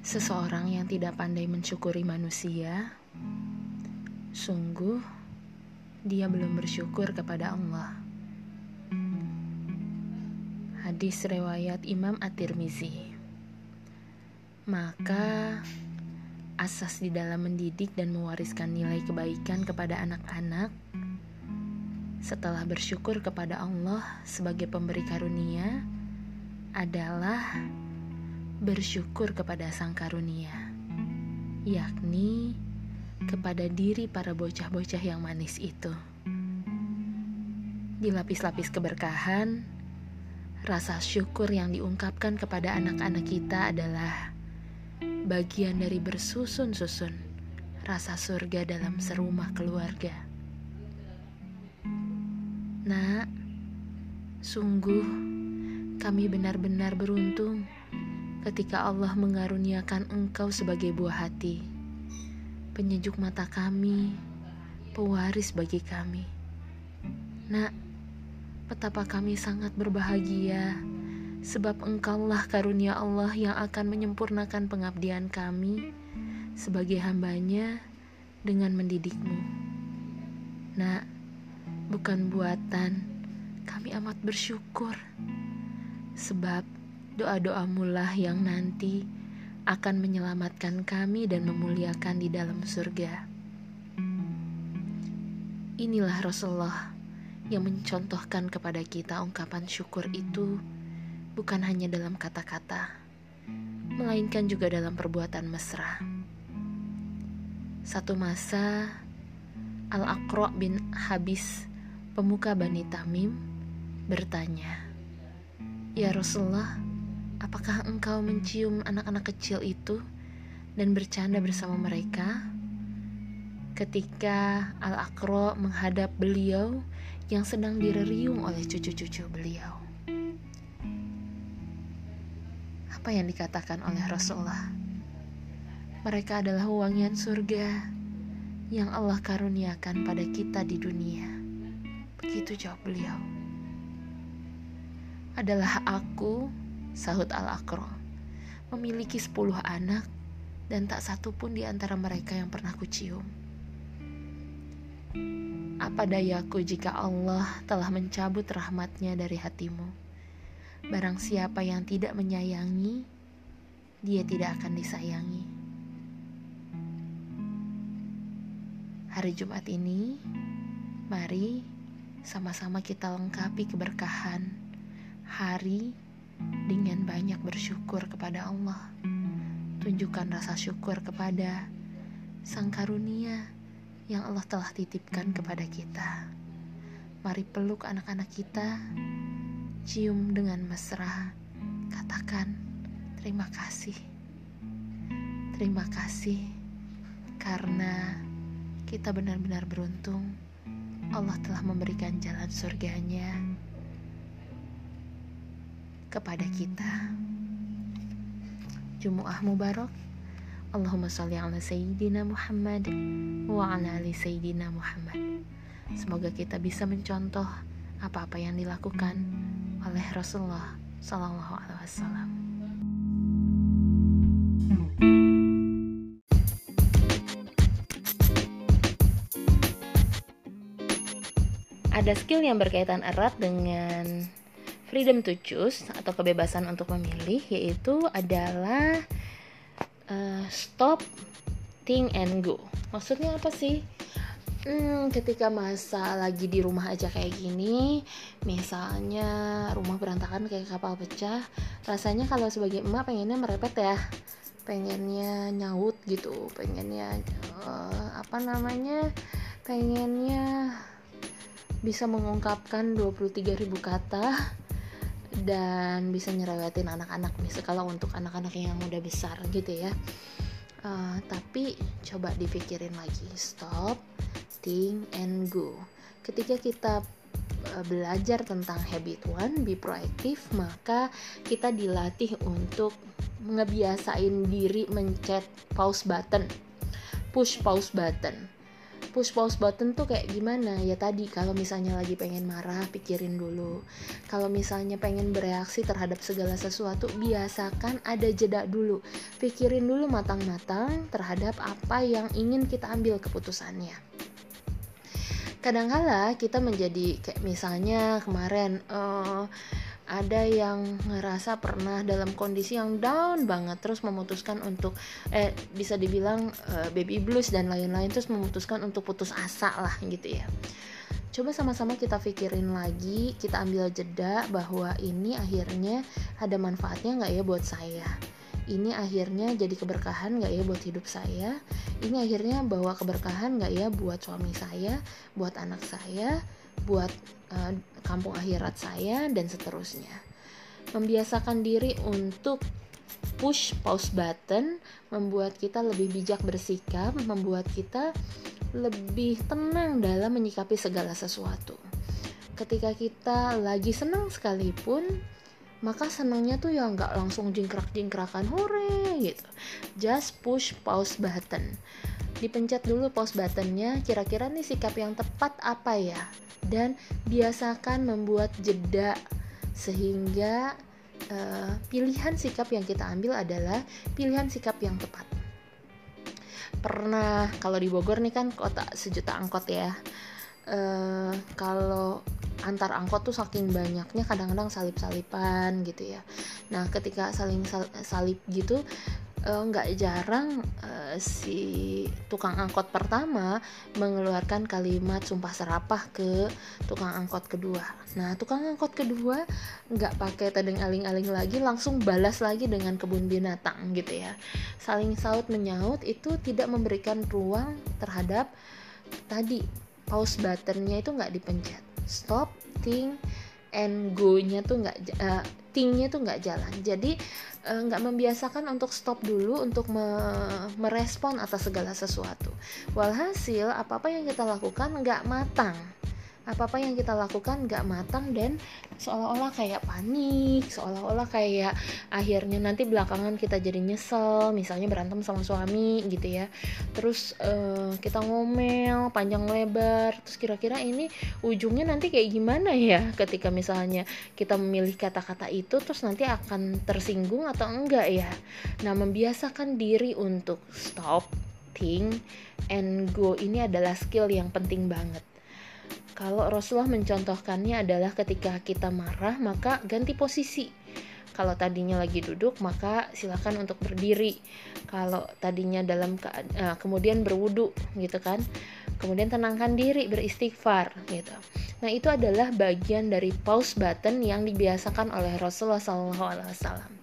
Seseorang yang tidak pandai mensyukuri manusia, sungguh dia belum bersyukur kepada Allah. Hadis riwayat Imam At-Tirmizi. Maka asas di dalam mendidik dan mewariskan nilai kebaikan kepada anak-anak setelah bersyukur kepada Allah sebagai pemberi karunia adalah bersyukur kepada Sang Karunia, yakni kepada diri para bocah-bocah yang manis itu. Di lapis-lapis keberkahan, rasa syukur yang diungkapkan kepada anak-anak kita adalah bagian dari bersusun-susun rasa surga dalam serumah keluarga. Nak, sungguh kami benar-benar beruntung ketika Allah mengaruniakan engkau sebagai buah hati, penyejuk mata kami, pewaris bagi kami. Nak, betapa kami sangat berbahagia, sebab engkaulah karunia Allah yang akan menyempurnakan pengabdian kami sebagai hambanya dengan mendidikmu. Nak, bukan buatan, kami amat bersyukur, sebab doa-doamu lah yang nanti akan menyelamatkan kami dan memuliakan di dalam surga. Inilah Rasulullah yang mencontohkan kepada kita ungkapan syukur itu bukan hanya dalam kata-kata, melainkan juga dalam perbuatan mesra. Satu masa, Al-Aqra bin Habis, pemuka Bani Tamim, bertanya, "Ya Rasulullah, Apakah engkau mencium anak-anak kecil itu dan bercanda bersama mereka? Ketika Al-Aqra menghadap beliau yang sedang direriung oleh cucu-cucu beliau. Apa yang dikatakan oleh Rasulullah? Mereka adalah wangian surga yang Allah karuniakan pada kita di dunia. Begitu jawab beliau. Adalah aku sahut Al-Aqra, memiliki sepuluh anak dan tak satu pun di antara mereka yang pernah kucium. Apa dayaku jika Allah telah mencabut rahmatnya dari hatimu? Barang siapa yang tidak menyayangi, dia tidak akan disayangi. Hari Jumat ini, mari sama-sama kita lengkapi keberkahan hari dengan banyak bersyukur kepada Allah. Tunjukkan rasa syukur kepada Sang Karunia yang Allah telah titipkan kepada kita. Mari peluk anak-anak kita, cium dengan mesra, katakan terima kasih. Terima kasih karena kita benar-benar beruntung Allah telah memberikan jalan surganya kepada kita. Jumu'ah Mubarak. Allahumma salli ala Sayyidina Muhammad wa ala ali Sayyidina Muhammad. Semoga kita bisa mencontoh apa-apa yang dilakukan oleh Rasulullah Sallallahu Alaihi Wasallam. Ada skill yang berkaitan erat dengan freedom to choose atau kebebasan untuk memilih yaitu adalah uh, stop, think and go. Maksudnya apa sih? Hmm, ketika masa lagi di rumah aja kayak gini, misalnya rumah berantakan kayak kapal pecah, rasanya kalau sebagai emak pengennya merepet ya, pengennya nyaut gitu, pengennya uh, apa namanya, pengennya bisa mengungkapkan 23.000 kata dan bisa nyerewetin anak-anak misalnya kalau untuk anak-anak yang udah besar gitu ya. Uh, tapi coba dipikirin lagi stop think and go. Ketika kita uh, belajar tentang habit one be proaktif maka kita dilatih untuk ngebiasain diri mencet pause button. Push pause button push pause button tuh kayak gimana? Ya tadi kalau misalnya lagi pengen marah pikirin dulu. Kalau misalnya pengen bereaksi terhadap segala sesuatu biasakan ada jeda dulu. Pikirin dulu matang-matang terhadap apa yang ingin kita ambil keputusannya. Kadangkala kita menjadi kayak misalnya kemarin uh, ada yang ngerasa pernah dalam kondisi yang down banget terus memutuskan untuk eh bisa dibilang uh, baby blues dan lain-lain terus memutuskan untuk putus asa lah gitu ya. Coba sama-sama kita pikirin lagi kita ambil jeda bahwa ini akhirnya ada manfaatnya nggak ya buat saya? Ini akhirnya jadi keberkahan nggak ya buat hidup saya? Ini akhirnya bawa keberkahan nggak ya buat suami saya buat anak saya buat uh, kampung akhirat saya dan seterusnya. Membiasakan diri untuk push pause button membuat kita lebih bijak bersikap, membuat kita lebih tenang dalam menyikapi segala sesuatu. Ketika kita lagi senang sekalipun, maka senangnya tuh ya nggak langsung jingkrak-jingkrakan hore gitu. Just push pause button. Dipencet dulu pause buttonnya, kira-kira nih sikap yang tepat apa ya? dan biasakan membuat jeda sehingga uh, pilihan sikap yang kita ambil adalah pilihan sikap yang tepat. Pernah kalau di Bogor nih kan kota sejuta angkot ya. Uh, kalau antar angkot tuh saking banyaknya kadang-kadang salip-salipan gitu ya. Nah, ketika saling salip gitu Eh, nggak uh, jarang uh, si tukang angkot pertama mengeluarkan kalimat sumpah serapah ke tukang angkot kedua. Nah, tukang angkot kedua nggak pakai tedeng aling-aling lagi, langsung balas lagi dengan kebun binatang gitu ya. Saling saut menyaut itu tidak memberikan ruang terhadap tadi pause buttonnya itu nggak dipencet. Stop, think, and go-nya tuh nggak uh, think-nya tuh nggak jalan. Jadi Eh, nggak membiasakan untuk stop dulu untuk me merespon atas segala sesuatu. Walhasil apa apa yang kita lakukan nggak matang apa-apa yang kita lakukan nggak matang dan seolah-olah kayak panik, seolah-olah kayak akhirnya nanti belakangan kita jadi nyesel, misalnya berantem sama suami gitu ya. Terus uh, kita ngomel panjang lebar, terus kira-kira ini ujungnya nanti kayak gimana ya ketika misalnya kita memilih kata-kata itu terus nanti akan tersinggung atau enggak ya. Nah, membiasakan diri untuk stop, think, and go ini adalah skill yang penting banget kalau Rasulullah mencontohkannya adalah ketika kita marah, maka ganti posisi. Kalau tadinya lagi duduk, maka silakan untuk berdiri. Kalau tadinya dalam uh, kemudian berwudu, gitu kan? Kemudian tenangkan diri, beristighfar, gitu. Nah itu adalah bagian dari pause button yang dibiasakan oleh Rasulullah SAW.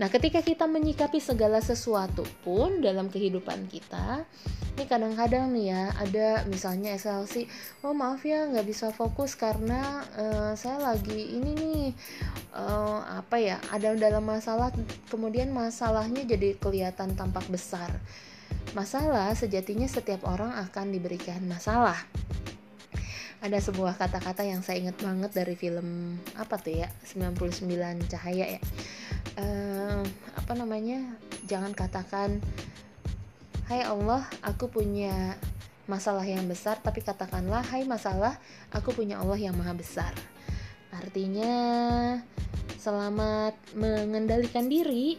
Nah, ketika kita menyikapi segala sesuatu pun dalam kehidupan kita, ini kadang-kadang nih ya ada misalnya SLC, oh maaf ya nggak bisa fokus karena uh, saya lagi ini nih uh, apa ya ada dalam masalah, kemudian masalahnya jadi kelihatan tampak besar. Masalah sejatinya setiap orang akan diberikan masalah ada sebuah kata-kata yang saya ingat banget dari film apa tuh ya 99 cahaya ya apa namanya jangan katakan Hai Allah aku punya masalah yang besar tapi katakanlah Hai masalah aku punya Allah yang maha besar. Artinya selamat mengendalikan diri.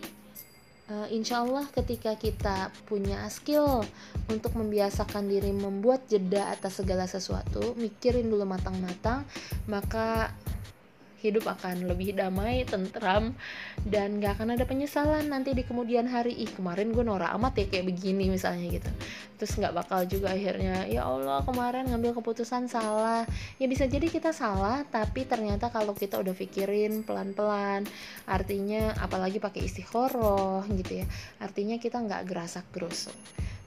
Uh, insya Allah ketika kita punya skill untuk membiasakan diri membuat jeda atas segala sesuatu mikirin dulu matang-matang maka hidup akan lebih damai, tentram, dan gak akan ada penyesalan nanti di kemudian hari. Ih kemarin gue norak amat ya kayak begini misalnya gitu. Terus gak bakal juga akhirnya, ya Allah kemarin ngambil keputusan salah. Ya bisa jadi kita salah, tapi ternyata kalau kita udah pikirin pelan-pelan, artinya apalagi pakai istiqoroh gitu ya, artinya kita nggak gerasak gerusuk.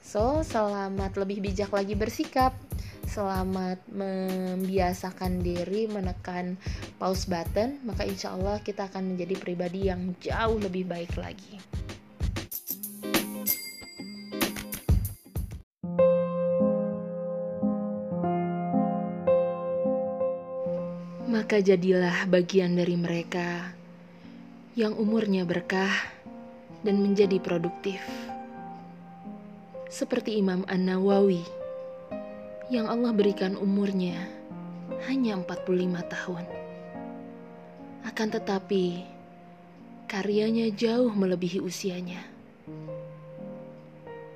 So, selamat lebih bijak lagi bersikap selamat membiasakan diri menekan pause button, maka insya Allah kita akan menjadi pribadi yang jauh lebih baik lagi. Maka jadilah bagian dari mereka yang umurnya berkah dan menjadi produktif. Seperti Imam An-Nawawi yang Allah berikan umurnya hanya 45 tahun. Akan tetapi, karyanya jauh melebihi usianya.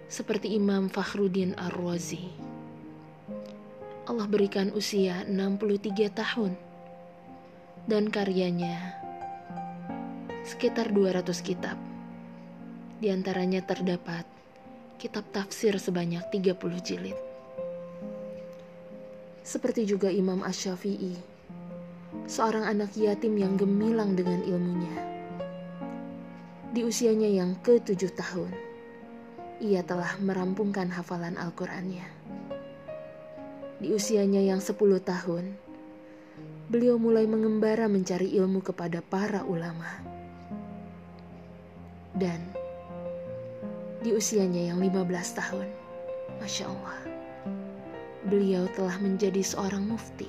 Seperti Imam Fakhruddin Ar-Razi. Allah berikan usia 63 tahun dan karyanya sekitar 200 kitab. Di antaranya terdapat kitab tafsir sebanyak 30 jilid seperti juga Imam Ash-Syafi'i, seorang anak yatim yang gemilang dengan ilmunya. Di usianya yang ke-7 tahun, ia telah merampungkan hafalan Al-Qur'annya. Di usianya yang 10 tahun, beliau mulai mengembara mencari ilmu kepada para ulama. Dan di usianya yang 15 tahun, Masya Allah, beliau telah menjadi seorang mufti.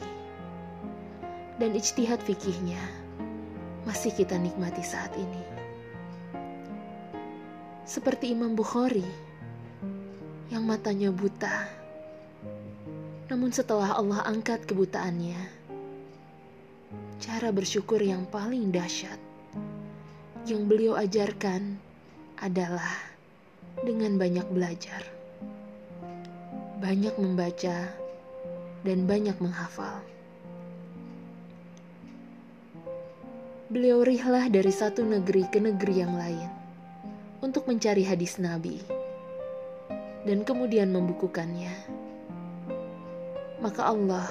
Dan ijtihad fikihnya masih kita nikmati saat ini. Seperti Imam Bukhari yang matanya buta. Namun setelah Allah angkat kebutaannya, cara bersyukur yang paling dahsyat yang beliau ajarkan adalah dengan banyak belajar banyak membaca, dan banyak menghafal. Beliau rihlah dari satu negeri ke negeri yang lain untuk mencari hadis Nabi dan kemudian membukukannya. Maka Allah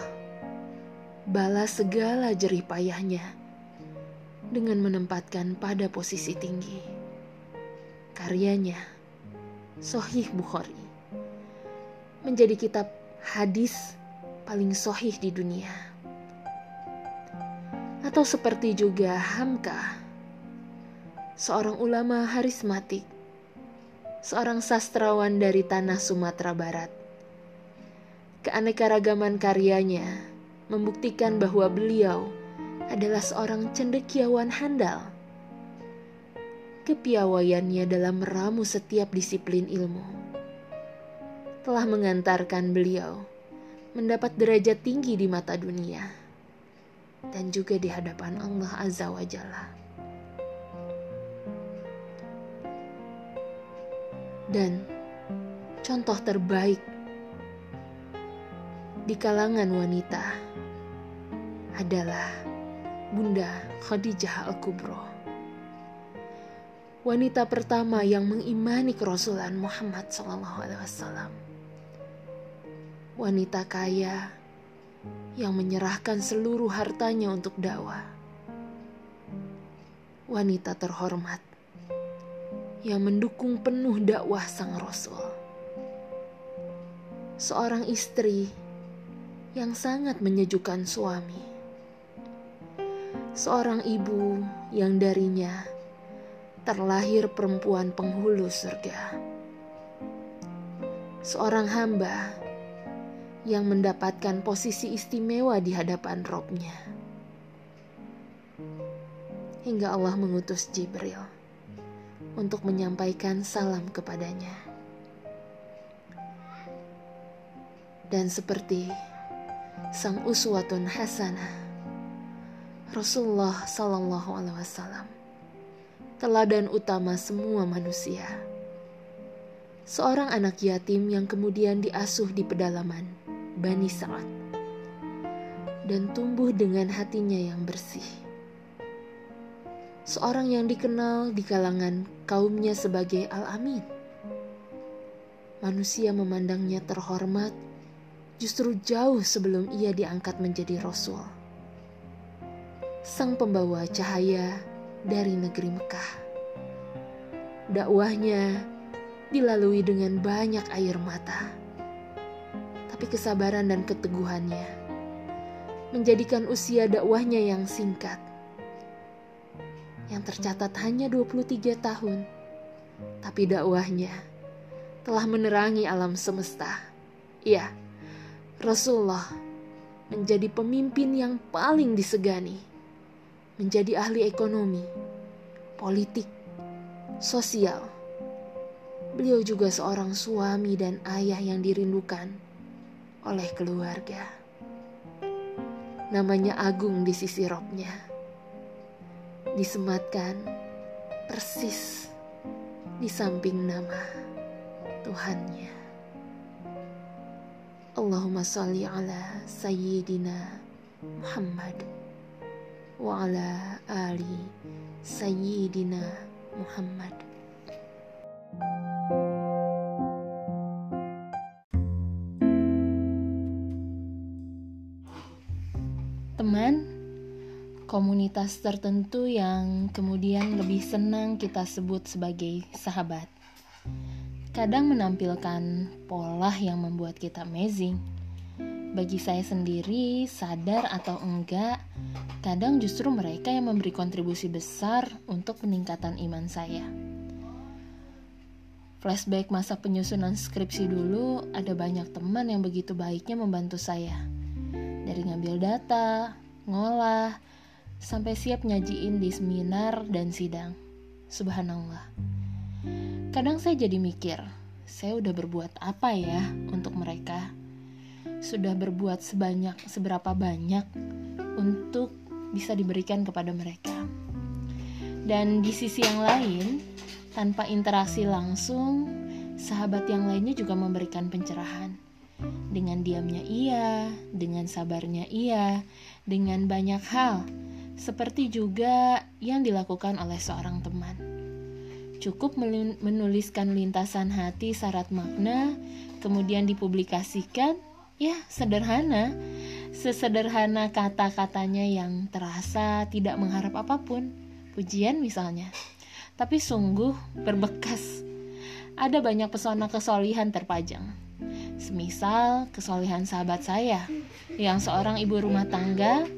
balas segala jerih payahnya dengan menempatkan pada posisi tinggi. Karyanya, Sohih Bukhari menjadi kitab hadis paling sohih di dunia. Atau seperti juga Hamka, seorang ulama harismatik, seorang sastrawan dari tanah Sumatera Barat. Keanekaragaman karyanya membuktikan bahwa beliau adalah seorang cendekiawan handal. Kepiawaiannya dalam meramu setiap disiplin ilmu telah mengantarkan beliau mendapat derajat tinggi di mata dunia dan juga di hadapan Allah Azza wa Jalla. Dan contoh terbaik di kalangan wanita adalah Bunda Khadijah Al-Kubro. Wanita pertama yang mengimani kerasulan Muhammad SAW wanita kaya yang menyerahkan seluruh hartanya untuk dakwah. Wanita terhormat yang mendukung penuh dakwah sang Rasul. Seorang istri yang sangat menyejukkan suami. Seorang ibu yang darinya terlahir perempuan penghulu surga. Seorang hamba yang mendapatkan posisi istimewa di hadapan robnya. Hingga Allah mengutus Jibril untuk menyampaikan salam kepadanya. Dan seperti sang uswatun hasanah, Rasulullah Sallallahu Alaihi Wasallam, teladan utama semua manusia seorang anak yatim yang kemudian diasuh di pedalaman Bani Sa'ad dan tumbuh dengan hatinya yang bersih. Seorang yang dikenal di kalangan kaumnya sebagai Al-Amin. Manusia memandangnya terhormat justru jauh sebelum ia diangkat menjadi rasul. Sang pembawa cahaya dari negeri Mekah. Dakwahnya dilalui dengan banyak air mata. Tapi kesabaran dan keteguhannya menjadikan usia dakwahnya yang singkat yang tercatat hanya 23 tahun. Tapi dakwahnya telah menerangi alam semesta. Iya Rasulullah menjadi pemimpin yang paling disegani menjadi ahli ekonomi politik sosial Beliau juga seorang suami dan ayah yang dirindukan oleh keluarga. Namanya agung di sisi robnya. Disematkan persis di samping nama Tuhannya. Allahumma salli ala Sayyidina Muhammad wa ala ali Sayyidina Muhammad. Komunitas tertentu yang kemudian lebih senang kita sebut sebagai sahabat. Kadang menampilkan pola yang membuat kita amazing. Bagi saya sendiri, sadar atau enggak, kadang justru mereka yang memberi kontribusi besar untuk peningkatan iman saya. Flashback masa penyusunan skripsi dulu, ada banyak teman yang begitu baiknya membantu saya dari ngambil data, ngolah, sampai siap nyajiin di seminar dan sidang. Subhanallah. Kadang saya jadi mikir, saya udah berbuat apa ya untuk mereka? Sudah berbuat sebanyak seberapa banyak untuk bisa diberikan kepada mereka. Dan di sisi yang lain, tanpa interaksi langsung, sahabat yang lainnya juga memberikan pencerahan dengan diamnya ia, dengan sabarnya ia, dengan banyak hal, seperti juga yang dilakukan oleh seorang teman. Cukup menuliskan lintasan hati syarat makna, kemudian dipublikasikan, ya sederhana. Sesederhana kata-katanya yang terasa tidak mengharap apa pun, pujian misalnya. Tapi sungguh berbekas. Ada banyak pesona kesolihan terpajang Semisal kesolehan sahabat saya yang seorang ibu rumah tangga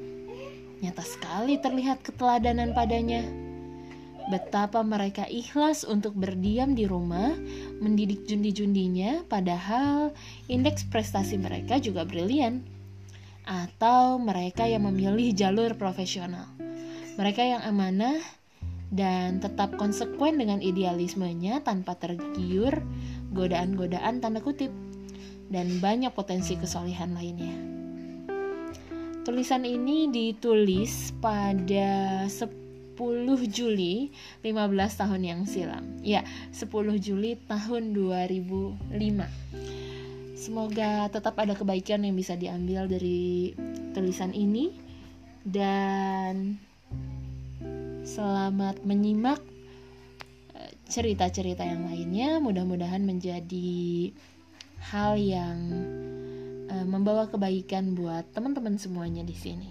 nyata sekali terlihat keteladanan padanya. Betapa mereka ikhlas untuk berdiam di rumah, mendidik jundi-jundinya, padahal indeks prestasi mereka juga brilian. Atau mereka yang memilih jalur profesional. Mereka yang amanah dan tetap konsekuen dengan idealismenya tanpa tergiur godaan-godaan tanda kutip dan banyak potensi kesolehan lainnya. Tulisan ini ditulis pada 10 Juli 15 tahun yang silam. Ya, 10 Juli tahun 2005. Semoga tetap ada kebaikan yang bisa diambil dari tulisan ini dan selamat menyimak eh, cerita-cerita yang lainnya. Mudah-mudahan menjadi hal yang membawa kebaikan buat teman-teman semuanya di sini.